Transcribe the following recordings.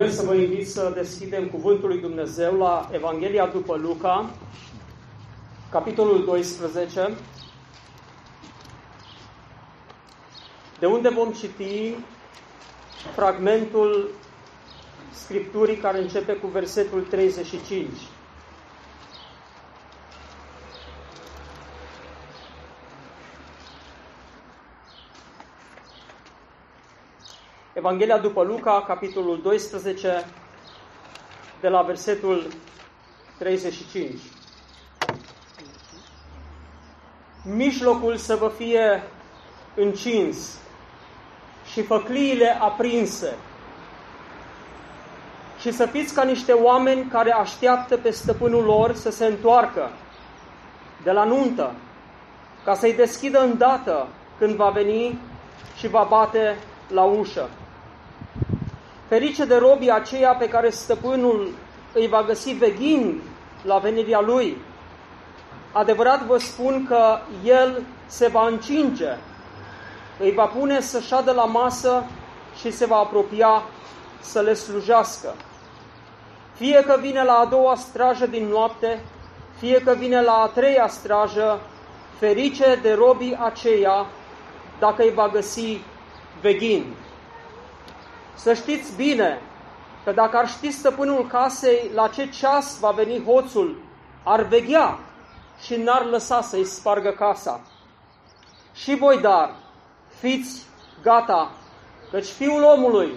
Vreau să vă invit să deschidem Cuvântul lui Dumnezeu la Evanghelia după Luca, capitolul 12, de unde vom citi fragmentul Scripturii care începe cu versetul 35. Evanghelia după Luca, capitolul 12, de la versetul 35. Mijlocul să vă fie încins și făcliile aprinse și să fiți ca niște oameni care așteaptă pe stăpânul lor să se întoarcă de la nuntă, ca să-i deschidă îndată când va veni și va bate la ușă. Ferice de robii aceia pe care stăpânul îi va găsi veghind la venirea lui. Adevărat vă spun că el se va încinge, îi va pune să șadă la masă și se va apropia să le slujească. Fie că vine la a doua strajă din noapte, fie că vine la a treia strajă, ferice de robii aceia, dacă îi va găsi veghind. Să știți bine că dacă ar ști stăpânul casei la ce ceas va veni hoțul, ar veghea și n-ar lăsa să-i spargă casa. Și voi dar, fiți gata, căci fiul omului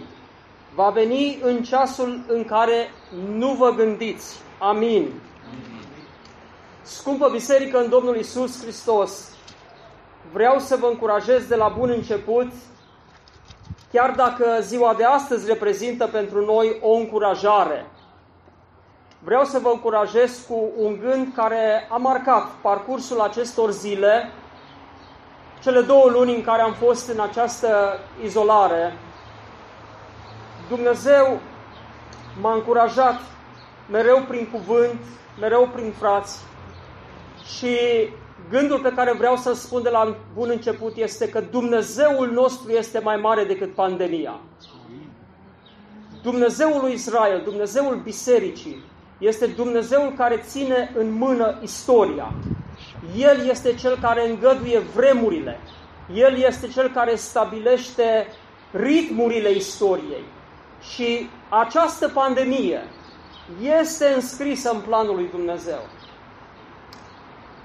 va veni în ceasul în care nu vă gândiți. Amin. Scumpă biserică în Domnul Isus Hristos, vreau să vă încurajez de la bun început chiar dacă ziua de astăzi reprezintă pentru noi o încurajare. Vreau să vă încurajez cu un gând care a marcat parcursul acestor zile, cele două luni în care am fost în această izolare. Dumnezeu m-a încurajat mereu prin cuvânt, mereu prin frați și Gândul pe care vreau să-l spun de la bun început este că Dumnezeul nostru este mai mare decât pandemia. Dumnezeul lui Israel, Dumnezeul bisericii, este Dumnezeul care ține în mână istoria. El este cel care îngăduie vremurile. El este cel care stabilește ritmurile istoriei. Și această pandemie este înscrisă în planul lui Dumnezeu.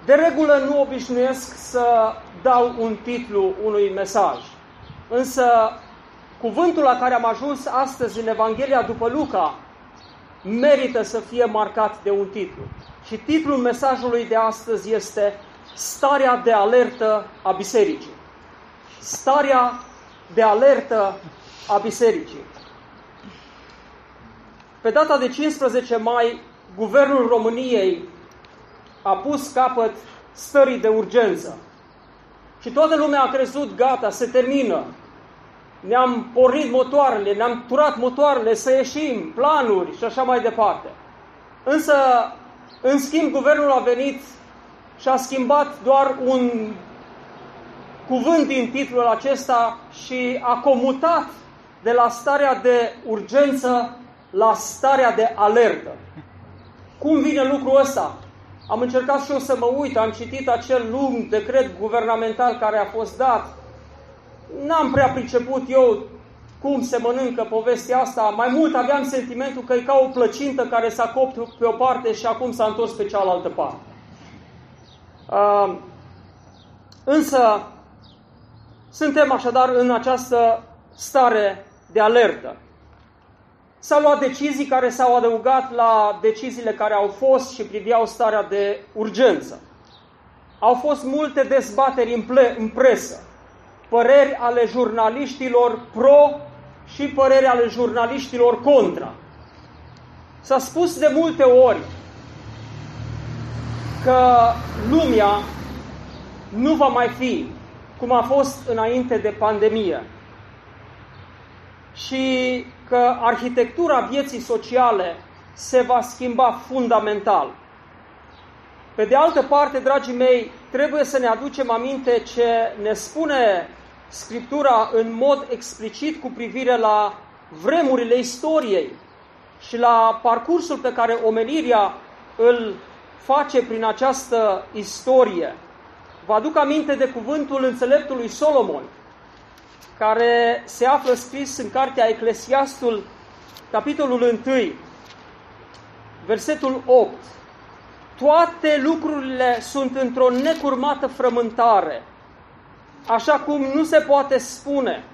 De regulă nu obișnuiesc să dau un titlu unui mesaj. Însă cuvântul la care am ajuns astăzi în Evanghelia după Luca merită să fie marcat de un titlu. Și titlul mesajului de astăzi este Starea de alertă a bisericii. Starea de alertă a bisericii. Pe data de 15 mai, Guvernul României a pus capăt stării de urgență. Și toată lumea a crezut, gata, se termină. Ne-am pornit motoarele, ne-am turat motoarele să ieșim, planuri și așa mai departe. Însă, în schimb, guvernul a venit și a schimbat doar un cuvânt din titlul acesta și a comutat de la starea de urgență la starea de alertă. Cum vine lucrul ăsta? Am încercat și eu să mă uit, am citit acel lung decret guvernamental care a fost dat. N-am prea priceput eu cum se mănâncă povestea asta. Mai mult aveam sentimentul că e ca o plăcintă care s-a copt pe o parte și acum s-a întors pe cealaltă parte. Uh, însă, suntem așadar în această stare de alertă. S-au luat decizii care s-au adăugat la deciziile care au fost și priveau starea de urgență. Au fost multe dezbateri în, ple- în presă, păreri ale jurnaliștilor pro și păreri ale jurnaliștilor contra. S-a spus de multe ori că lumea nu va mai fi cum a fost înainte de pandemie și că arhitectura vieții sociale se va schimba fundamental. Pe de altă parte, dragii mei, trebuie să ne aducem aminte ce ne spune Scriptura în mod explicit cu privire la vremurile istoriei și la parcursul pe care omenirea îl face prin această istorie. Vă aduc aminte de cuvântul înțeleptului Solomon, care se află scris în cartea Eclesiastul, capitolul 1, versetul 8. Toate lucrurile sunt într-o necurmată frământare, așa cum nu se poate spune.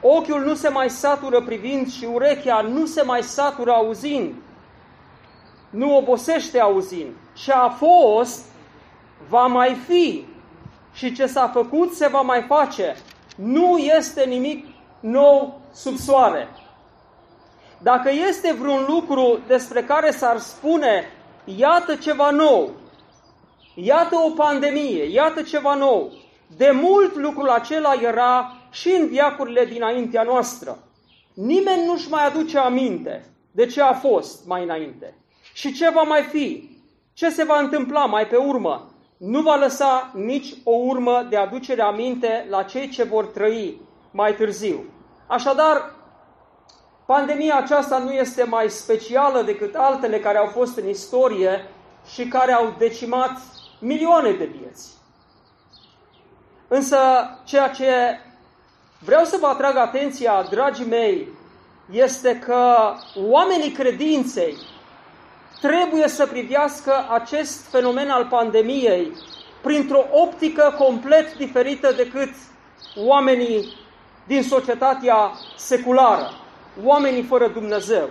Ochiul nu se mai satură privind și urechea nu se mai satură auzind. Nu obosește auzind. Ce a fost, va mai fi. Și ce s-a făcut, se va mai face. Nu este nimic nou sub soare. Dacă este vreun lucru despre care s-ar spune, iată ceva nou, iată o pandemie, iată ceva nou, de mult lucrul acela era și în viacurile dinaintea noastră. Nimeni nu-și mai aduce aminte de ce a fost mai înainte și ce va mai fi, ce se va întâmpla mai pe urmă. Nu va lăsa nici o urmă de aducere aminte la cei ce vor trăi mai târziu. Așadar, pandemia aceasta nu este mai specială decât altele care au fost în istorie și care au decimat milioane de vieți. Însă, ceea ce vreau să vă atrag atenția, dragii mei, este că oamenii credinței trebuie să privească acest fenomen al pandemiei printr-o optică complet diferită decât oamenii din societatea seculară, oamenii fără Dumnezeu.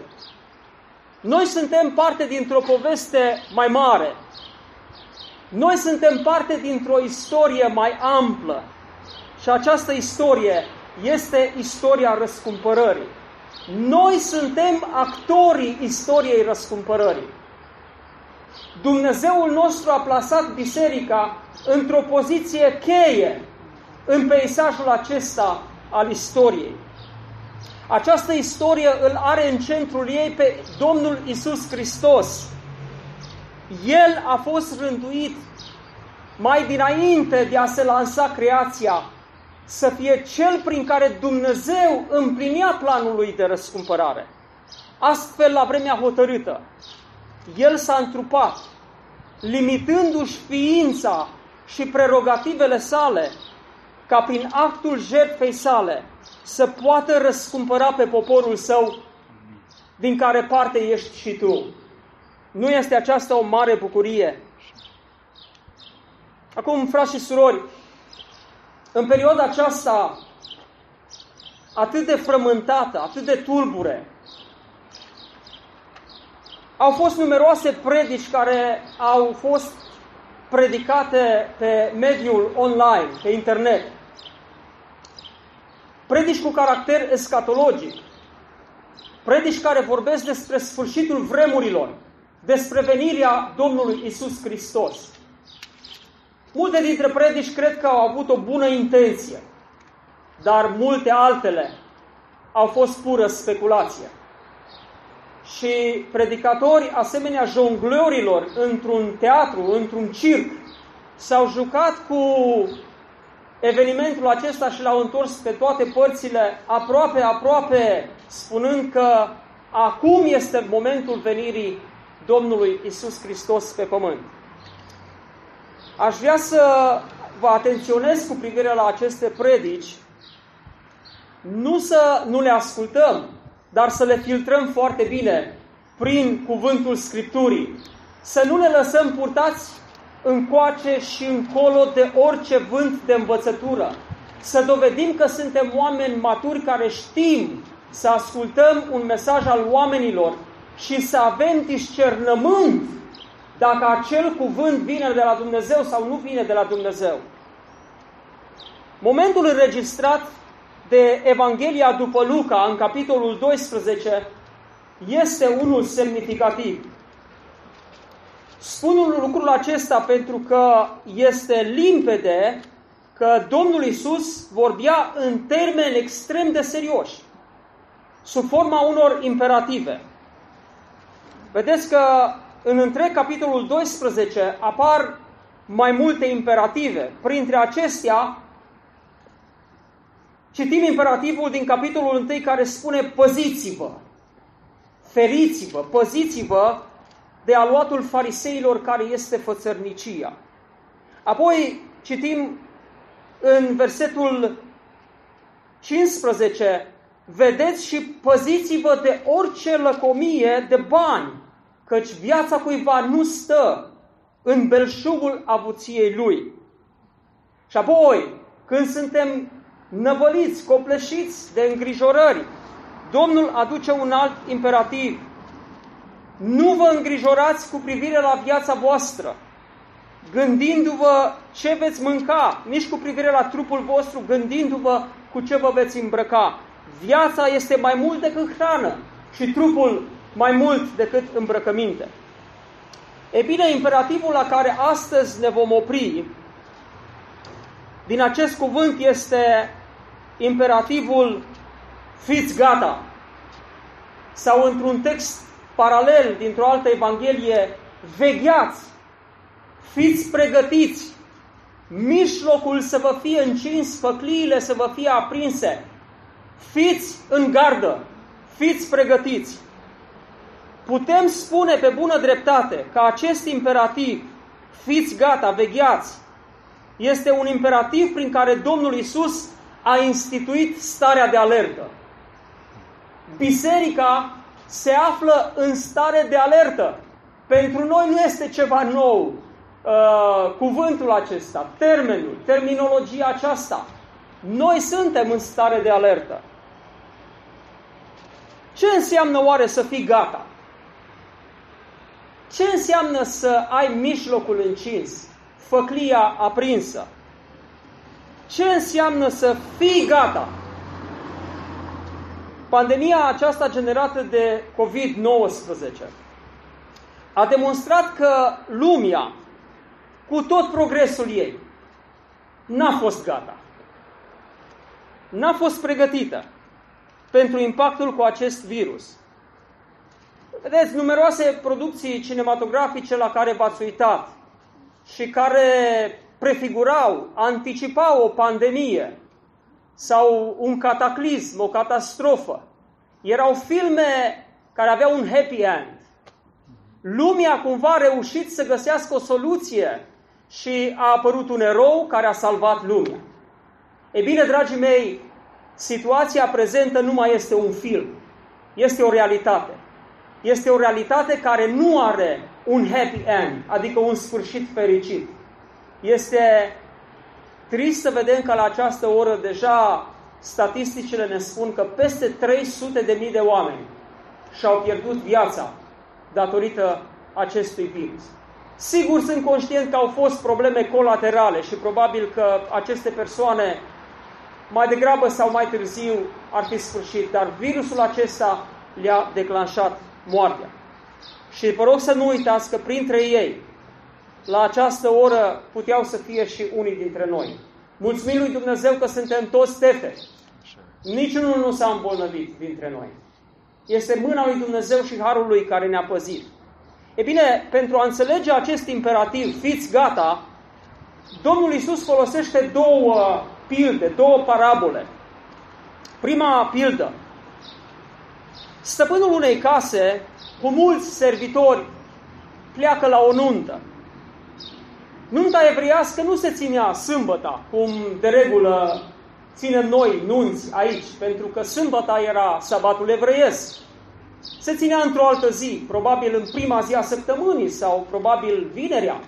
Noi suntem parte dintr-o poveste mai mare. Noi suntem parte dintr-o istorie mai amplă. Și această istorie este istoria răscumpărării. Noi suntem actorii istoriei răscumpărării. Dumnezeul nostru a plasat biserica într-o poziție cheie în peisajul acesta al istoriei. Această istorie îl are în centrul ei pe Domnul Isus Hristos. El a fost rânduit mai dinainte de a se lansa creația să fie cel prin care Dumnezeu împlinea planul lui de răscumpărare. Astfel, la vremea hotărâtă, El s-a întrupat, limitându-și ființa și prerogativele sale, ca prin actul jertfei sale să poată răscumpăra pe poporul său din care parte ești și tu. Nu este aceasta o mare bucurie? Acum, frați și surori, în perioada aceasta atât de frământată, atât de tulbure, au fost numeroase predici care au fost predicate pe mediul online, pe internet. Predici cu caracter escatologic. Predici care vorbesc despre sfârșitul vremurilor, despre venirea Domnului Isus Hristos. Multe dintre predici cred că au avut o bună intenție, dar multe altele au fost pură speculație. Și predicatori asemenea jongleurilor într-un teatru, într-un circ, s-au jucat cu evenimentul acesta și l-au întors pe toate părțile aproape, aproape, spunând că acum este momentul venirii Domnului Isus Hristos pe pământ. Aș vrea să vă atenționez cu privire la aceste predici, nu să nu le ascultăm, dar să le filtrăm foarte bine prin cuvântul Scripturii. Să nu ne lăsăm purtați încoace și încolo de orice vânt de învățătură. Să dovedim că suntem oameni maturi care știm să ascultăm un mesaj al oamenilor și să avem discernământ dacă acel cuvânt vine de la Dumnezeu sau nu vine de la Dumnezeu. Momentul înregistrat de Evanghelia după Luca, în capitolul 12, este unul semnificativ. Spun lucrul acesta pentru că este limpede că Domnul Isus vorbea în termeni extrem de serioși, sub forma unor imperative. Vedeți că în întreg capitolul 12 apar mai multe imperative. Printre acestea, citim imperativul din capitolul 1 care spune păziți-vă, feriți-vă, păziți-vă de aluatul fariseilor care este fățărnicia. Apoi citim în versetul 15, vedeți și păziți-vă de orice lăcomie de bani, căci viața cuiva nu stă în belșugul avuției lui. Și apoi, când suntem năvăliți, copleșiți de îngrijorări, Domnul aduce un alt imperativ. Nu vă îngrijorați cu privire la viața voastră, gândindu-vă ce veți mânca, nici cu privire la trupul vostru, gândindu-vă cu ce vă veți îmbrăca. Viața este mai mult decât hrană și trupul mai mult decât îmbrăcăminte. E bine, imperativul la care astăzi ne vom opri din acest cuvânt este imperativul fiți gata. Sau într-un text paralel dintr-o altă evanghelie, vegheați, fiți pregătiți, mijlocul să vă fie încins, făcliile să vă fie aprinse, fiți în gardă, fiți pregătiți. Putem spune pe bună dreptate că acest imperativ, fiți gata, vegheați, este un imperativ prin care Domnul Isus a instituit starea de alertă. Biserica se află în stare de alertă. Pentru noi nu este ceva nou uh, cuvântul acesta, termenul, terminologia aceasta. Noi suntem în stare de alertă. Ce înseamnă oare să fii gata? Ce înseamnă să ai mijlocul încins, făclia aprinsă? Ce înseamnă să fii gata? Pandemia aceasta generată de COVID-19 a demonstrat că lumea, cu tot progresul ei, n-a fost gata. N-a fost pregătită pentru impactul cu acest virus. Vedeți, numeroase producții cinematografice la care v-ați uitat și care prefigurau, anticipau o pandemie sau un cataclism, o catastrofă. Erau filme care aveau un happy end. Lumea cumva a reușit să găsească o soluție și a apărut un erou care a salvat lumea. E bine, dragii mei, situația prezentă nu mai este un film, este o realitate. Este o realitate care nu are un happy end, adică un sfârșit fericit. Este trist să vedem că la această oră deja statisticile ne spun că peste 300 de mii de oameni și-au pierdut viața datorită acestui virus. Sigur, sunt conștient că au fost probleme colaterale și probabil că aceste persoane mai degrabă sau mai târziu ar fi sfârșit, dar virusul acesta le-a declanșat moartea. Și vă rog să nu uitați că printre ei, la această oră, puteau să fie și unii dintre noi. Mulțumim lui Dumnezeu că suntem toți tefe. Niciunul nu s-a îmbolnăvit dintre noi. Este mâna lui Dumnezeu și harul lui care ne-a păzit. E bine, pentru a înțelege acest imperativ, fiți gata, Domnul Isus folosește două pilde, două parabole. Prima pildă. Stăpânul unei case, cu mulți servitori, pleacă la o nuntă. Nunta evreiască nu se ținea sâmbăta, cum de regulă ținem noi nunți aici, pentru că sâmbăta era sabatul evreiesc. Se ținea într-o altă zi, probabil în prima zi a săptămânii sau probabil vinerea.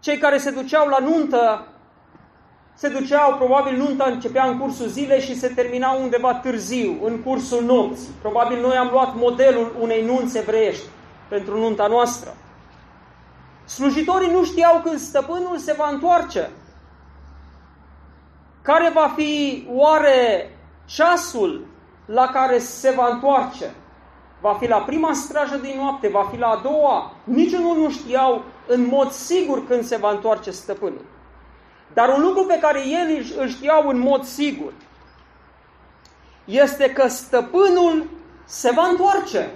Cei care se duceau la nuntă, se duceau, probabil nunta începea în cursul zilei și se termina undeva târziu, în cursul nopții. Probabil noi am luat modelul unei nunți evreiești pentru nunta noastră. Slujitorii nu știau când stăpânul se va întoarce. Care va fi oare ceasul la care se va întoarce va fi la prima strajă din noapte, va fi la a doua. Niciunul nu știau în mod sigur când se va întoarce stăpânul. Dar un lucru pe care ei îl știau în mod sigur este că stăpânul se va întoarce.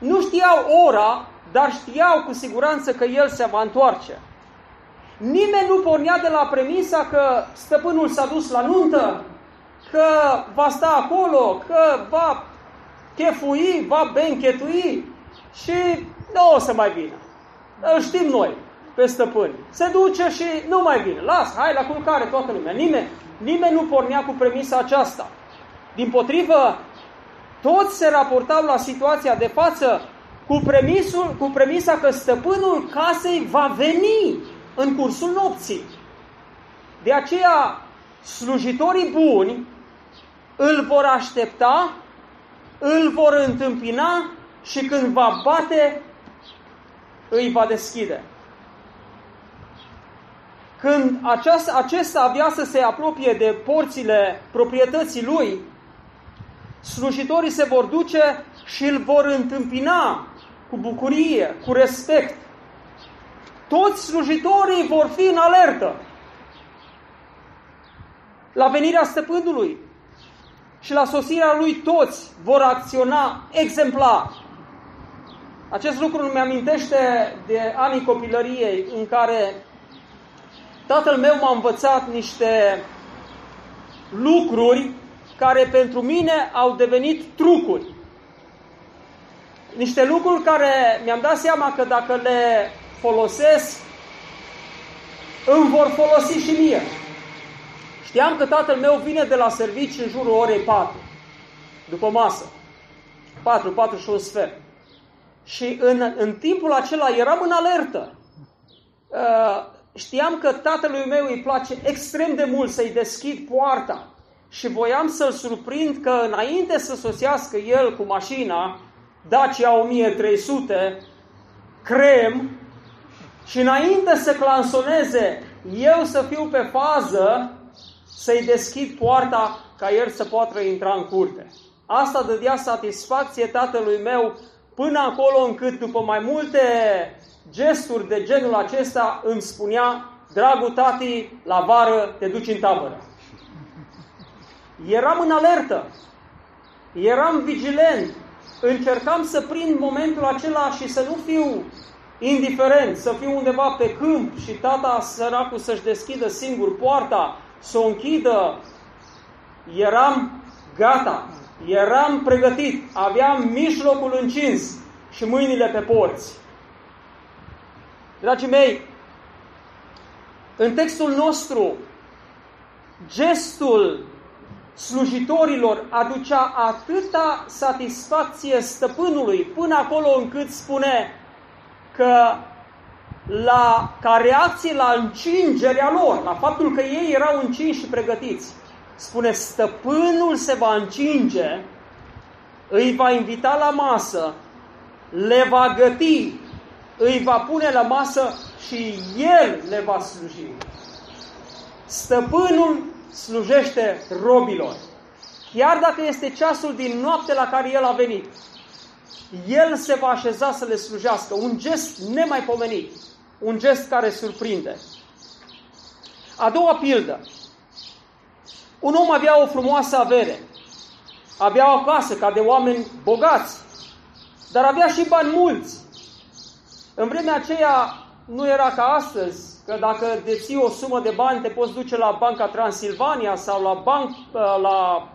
Nu știau ora, dar știau cu siguranță că el se va întoarce. Nimeni nu pornea de la premisa că stăpânul s-a dus la nuntă, că va sta acolo, că va chefui, va benchetui și nu o să mai vină. Îl știm noi pe stăpân. Se duce și nu mai vine. Las, hai la culcare toată lumea. Nimeni, nimeni nu pornea cu premisa aceasta. Din potrivă, toți se raportau la situația de față cu, premisul, cu premisa că stăpânul casei va veni în cursul nopții. De aceea, slujitorii buni îl vor aștepta, îl vor întâmpina și când va bate, îi va deschide. Când aceast, acesta avea să se apropie de porțile proprietății lui, slujitorii se vor duce și îl vor întâmpina cu bucurie, cu respect. Toți slujitorii vor fi în alertă la venirea stăpânului și la sosirea lui toți vor acționa exemplar. Acest lucru îmi amintește de anii copilăriei în care tatăl meu m-a învățat niște lucruri care pentru mine au devenit trucuri. Niște lucruri care mi-am dat seama că dacă le folosesc, îmi vor folosi și mie. Știam că tatăl meu vine de la serviciu în jurul orei 4, după masă. 4, 4 și un sfert. Și în, în timpul acela eram în alertă. Uh, știam că tatălui meu îi place extrem de mult să-i deschid poarta și voiam să-l surprind că înainte să sosească el cu mașina, Dacia 1300, crem, și înainte să clansoneze, eu să fiu pe fază, să-i deschid poarta ca el să poată intra în curte. Asta dădea satisfacție tatălui meu până acolo încât după mai multe gesturi de genul acesta îmi spunea, dragul tati, la vară te duci în tabără. Eram în alertă, eram vigilent, încercam să prind momentul acela și să nu fiu indiferent, să fiu undeva pe câmp și tata săracul să-și deschidă singur poarta, să o închidă. Eram gata, eram pregătit, aveam mijlocul încins și mâinile pe porți. Dragii mei, în textul nostru, gestul slujitorilor aducea atâta satisfacție stăpânului, până acolo încât spune că la, ca reacție la încingerea lor, la faptul că ei erau încinși și pregătiți, spune stăpânul se va încinge, îi va invita la masă, le va găti, îi va pune la masă și el le va sluji. Stăpânul slujește robilor. Chiar dacă este ceasul din noapte la care el a venit, el se va așeza să le slujească. Un gest nemaipomenit. Un gest care surprinde. A doua pildă. Un om avea o frumoasă avere. Avea o casă ca de oameni bogați. Dar avea și bani mulți. În vremea aceea nu era ca astăzi, că dacă deții o sumă de bani, te poți duce la Banca Transilvania sau la, banc, la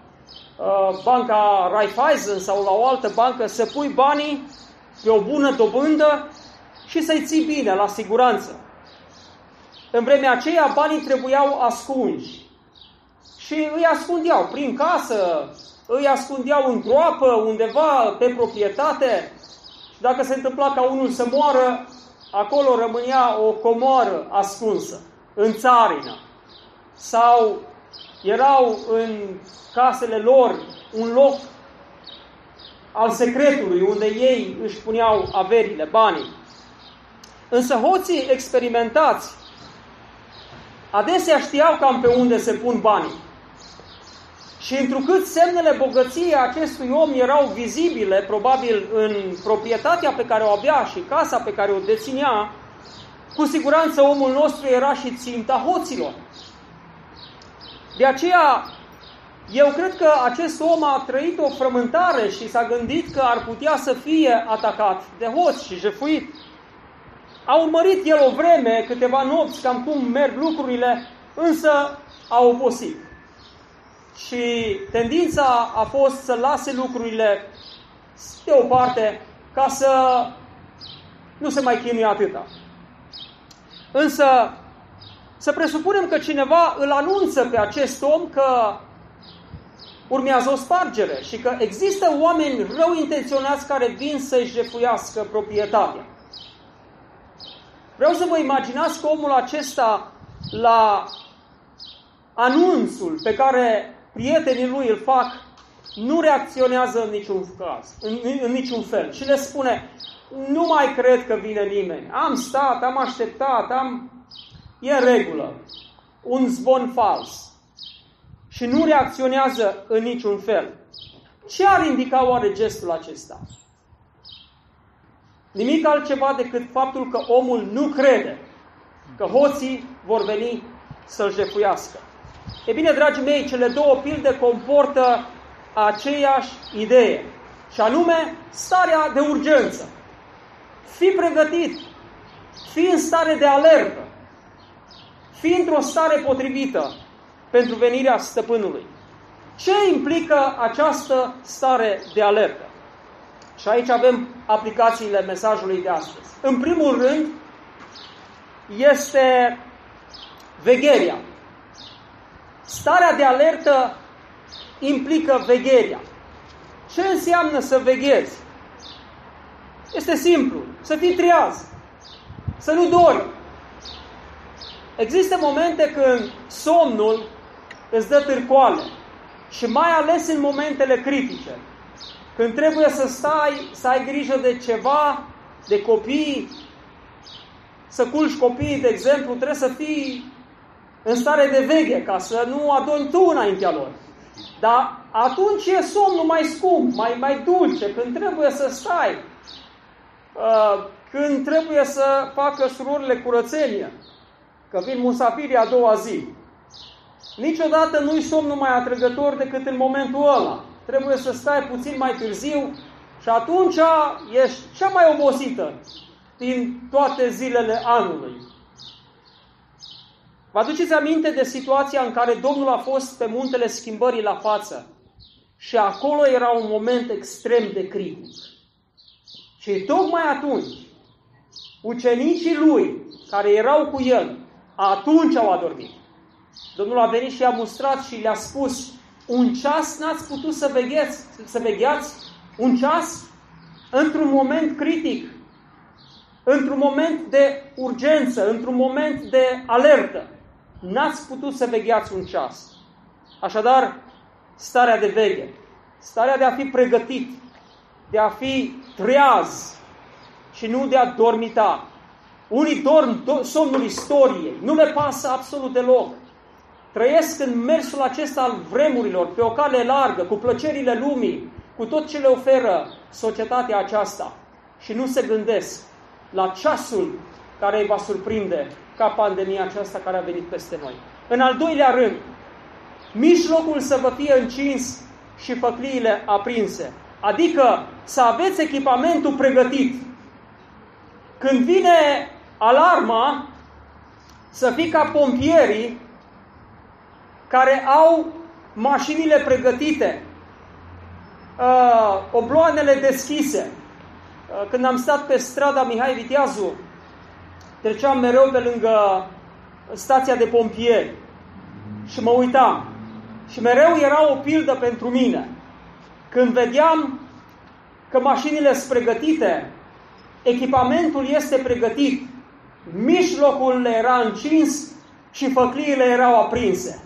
uh, Banca Raiffeisen sau la o altă bancă, să pui banii pe o bună dobândă și să-i ții bine, la siguranță. În vremea aceea, banii trebuiau ascunși. Și îi ascundeau prin casă, îi ascundeau în groapă, undeva pe proprietate. Și dacă se întâmpla ca unul să moară, acolo rămânea o comoară ascunsă, în țarină. Sau erau în casele lor un loc al secretului, unde ei își puneau averile, banii. Însă hoții experimentați adesea știau cam pe unde se pun banii. Și întrucât semnele bogăției acestui om erau vizibile, probabil în proprietatea pe care o avea și casa pe care o deținea, cu siguranță omul nostru era și ținta hoților. De aceea, eu cred că acest om a trăit o frământare și s-a gândit că ar putea să fie atacat de hoți și jefuit. A urmărit el o vreme, câteva nopți, cam cum merg lucrurile, însă a oposit. Și tendința a fost să lase lucrurile deoparte ca să nu se mai chinuie atâta. Însă, să presupunem că cineva îl anunță pe acest om că urmează o spargere și că există oameni rău intenționați care vin să-și jefuiască proprietatea. Vreau să vă imaginați că omul acesta, la anunțul pe care prietenii lui îl fac, nu reacționează în niciun caz, în, în niciun fel. Și le spune, nu mai cred că vine nimeni. Am stat, am așteptat, am... E în regulă. Un zvon fals. Și nu reacționează în niciun fel. Ce ar indica oare gestul acesta? Nimic altceva decât faptul că omul nu crede că hoții vor veni să-l jefuiască. E bine, dragii mei, cele două pilde comportă aceeași idee, și anume starea de urgență. Fii pregătit, fii în stare de alertă, fii într-o stare potrivită pentru venirea stăpânului. Ce implică această stare de alertă? Și aici avem aplicațiile mesajului de astăzi. În primul rând, este vegheria. Starea de alertă implică vegheria. Ce înseamnă să veghezi? Este simplu. Să fii triaz. Să nu dormi. Există momente când somnul îți dă târcoale. Și mai ales în momentele critice. Când trebuie să stai, să ai grijă de ceva, de copii, să culci copiii, de exemplu, trebuie să fii în stare de veche, ca să nu adormi tu înaintea lor. Dar atunci e somnul mai scump, mai, mai dulce, când trebuie să stai, uh, când trebuie să facă surorile curățenie, că vin musafirii a doua zi. Niciodată nu-i somnul mai atrăgător decât în momentul ăla. Trebuie să stai puțin mai târziu și atunci ești cea mai obosită din toate zilele anului. Vă aduceți aminte de situația în care Domnul a fost pe muntele schimbării la față și acolo era un moment extrem de critic. Și tocmai atunci, ucenicii lui, care erau cu el, atunci au adormit. Domnul a venit și a mustrat și le-a spus, un ceas n-ați putut să vegheți, să vegheați? Un ceas? Într-un moment critic, într-un moment de urgență, într-un moment de alertă n-ați putut să vegheați un ceas. Așadar, starea de veghe, starea de a fi pregătit, de a fi treaz și nu de a dormita. Unii dorm do- somnul istoriei, nu le pasă absolut deloc. Trăiesc în mersul acesta al vremurilor, pe o cale largă, cu plăcerile lumii, cu tot ce le oferă societatea aceasta și nu se gândesc la ceasul care îi va surprinde ca pandemia aceasta care a venit peste noi. În al doilea rând, mijlocul să vă fie încins și făcliile aprinse. Adică să aveți echipamentul pregătit. Când vine alarma, să fii ca pompierii care au mașinile pregătite, uh, obloanele deschise. Uh, când am stat pe strada Mihai Viteazu, treceam mereu pe lângă stația de pompieri și mă uitam. Și mereu era o pildă pentru mine. Când vedeam că mașinile sunt pregătite, echipamentul este pregătit, mijlocul era încins și făcliile erau aprinse.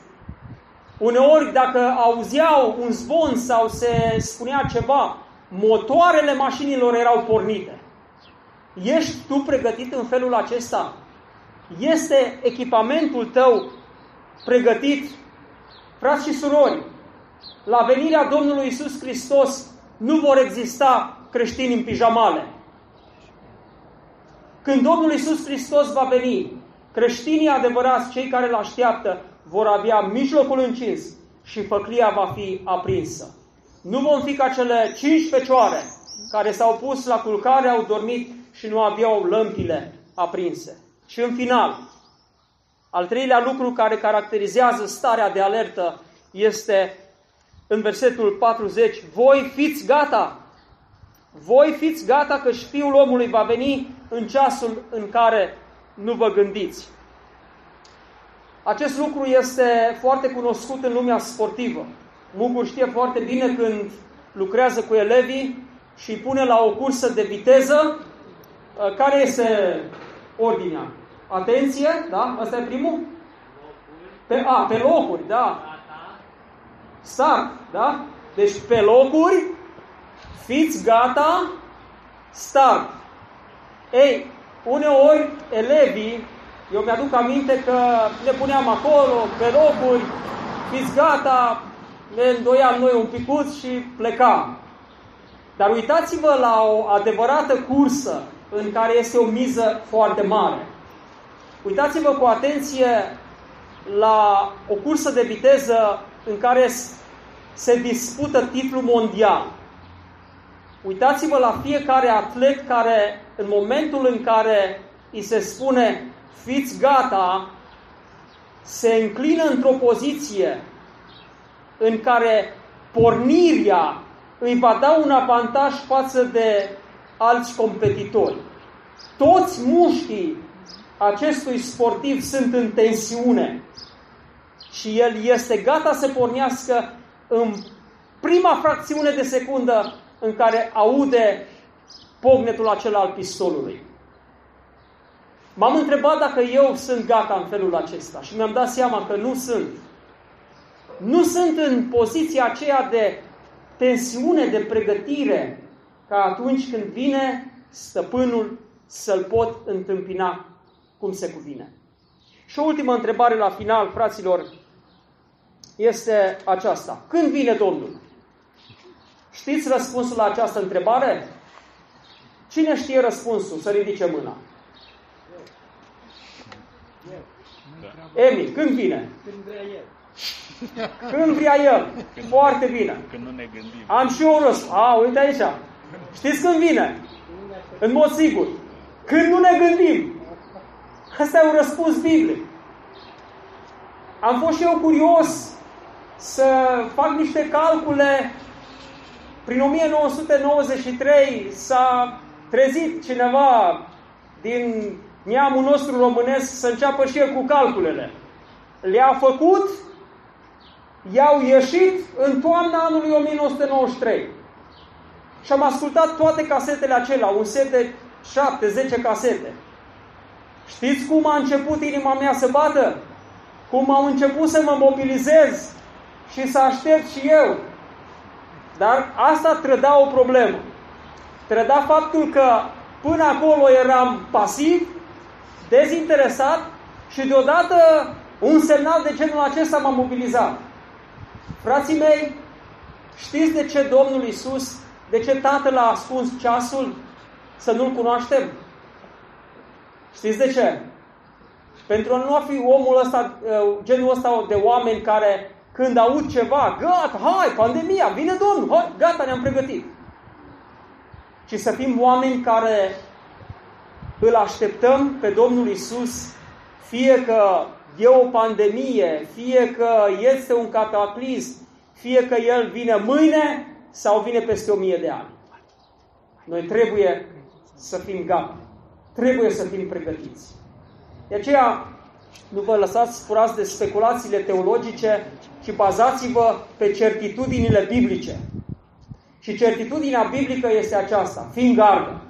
Uneori, dacă auzeau un zvon sau se spunea ceva, motoarele mașinilor erau pornite. Ești tu pregătit în felul acesta? Este echipamentul tău pregătit? Frați și surori, la venirea Domnului Isus Hristos nu vor exista creștini în pijamale. Când Domnul Isus Hristos va veni, creștinii adevărați, cei care îl așteaptă, vor avea mijlocul încins și făclia va fi aprinsă. Nu vom fi ca cele cinci fecioare care s-au pus la culcare, au dormit și nu aveau lămpile aprinse. Și în final, al treilea lucru care caracterizează starea de alertă este în versetul 40, voi fiți gata, voi fiți gata că și Fiul omului va veni în ceasul în care nu vă gândiți. Acest lucru este foarte cunoscut în lumea sportivă. Mugur știe foarte bine când lucrează cu elevii și îi pune la o cursă de viteză, uh, care este ordinea? Atenție, da? Asta e primul? Pe, a, pe locuri, da. Start, da? Deci pe locuri, fiți gata, start. Ei, uneori elevii, eu mi-aduc aminte că ne puneam acolo, pe locuri, fiți gata, ne îndoiam noi un picuț și plecam. Dar uitați-vă la o adevărată cursă în care este o miză foarte mare. Uitați-vă cu atenție la o cursă de viteză în care se dispută titlul mondial. Uitați-vă la fiecare atlet care, în momentul în care îi se spune fiți gata, se înclină într-o poziție în care pornirea îi va da un avantaj față de alți competitori. Toți mușchii acestui sportiv sunt în tensiune și el este gata să pornească în prima fracțiune de secundă în care aude pognetul acela al pistolului. M-am întrebat dacă eu sunt gata în felul acesta și mi-am dat seama că nu sunt. Nu sunt în poziția aceea de tensiune, de pregătire, ca atunci când vine stăpânul să-l pot întâmpina cum se cuvine. Și o ultimă întrebare la final, fraților, este aceasta. Când vine Domnul? Știți răspunsul la această întrebare? Cine știe răspunsul? Să ridice mâna. Emi, când vine? Când vrea el. Când vrea el. Foarte bine. Când nu ne gândim. Am și eu un răspuns. A, uite aici. Știți când vine? În mod sigur. Când nu ne gândim. Asta e un răspuns biblic. Am fost și eu curios să fac niște calcule. Prin 1993 s-a trezit cineva din neamul nostru românesc să înceapă și el cu calculele. Le-a făcut, i-au ieșit în toamna anului 1993. Și am ascultat toate casetele acelea, un set de 7-10 casete. Știți cum a început inima mea să bată? Cum am început să mă mobilizez și să aștept și eu. Dar asta trăda o problemă. Trăda faptul că până acolo eram pasiv, dezinteresat și deodată un semnal de genul acesta m-a mobilizat. Frații mei, știți de ce Domnul Isus, de ce Tatăl a ascuns ceasul să nu-L cunoaștem? Știți de ce? Pentru a nu fi omul ăsta, uh, genul ăsta de oameni care când aud ceva, gata, hai, pandemia, vine Domnul, hai, gata, ne-am pregătit. Ci să fim oameni care îl așteptăm pe Domnul Isus, fie că e o pandemie, fie că este un cataclism, fie că El vine mâine sau vine peste o mie de ani. Noi trebuie să fim gata. Trebuie să fim pregătiți. De aceea, nu vă lăsați furați de speculațiile teologice, ci bazați-vă pe certitudinile biblice. Și certitudinea biblică este aceasta, fii în gardă,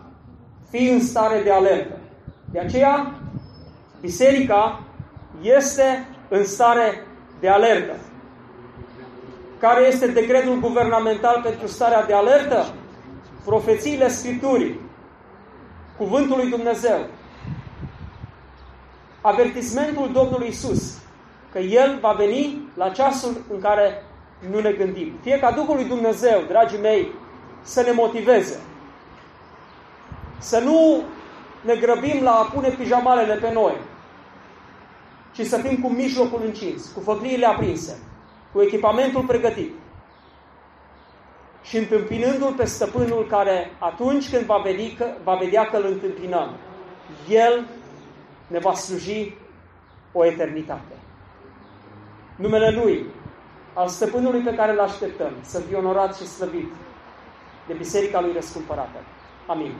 fii în stare de alertă. De aceea, biserica este în stare de alertă. Care este decretul guvernamental pentru starea de alertă? Profețiile Scripturii, Cuvântul lui Dumnezeu, avertismentul Domnului Isus, că El va veni la ceasul în care nu ne gândim. Fie ca Duhul lui Dumnezeu, dragii mei, să ne motiveze. Să nu ne grăbim la a pune pijamalele pe noi, ci să fim cu mijlocul încins, cu făcliile aprinse, cu echipamentul pregătit și întâmpinându-l pe stăpânul care atunci când va, veni că, va vedea că îl întâmpinăm, el ne va sluji o eternitate. Numele Lui, al stăpânului pe care îl așteptăm, să fie onorat și slăvit de Biserica Lui Răscumpărată. Amin.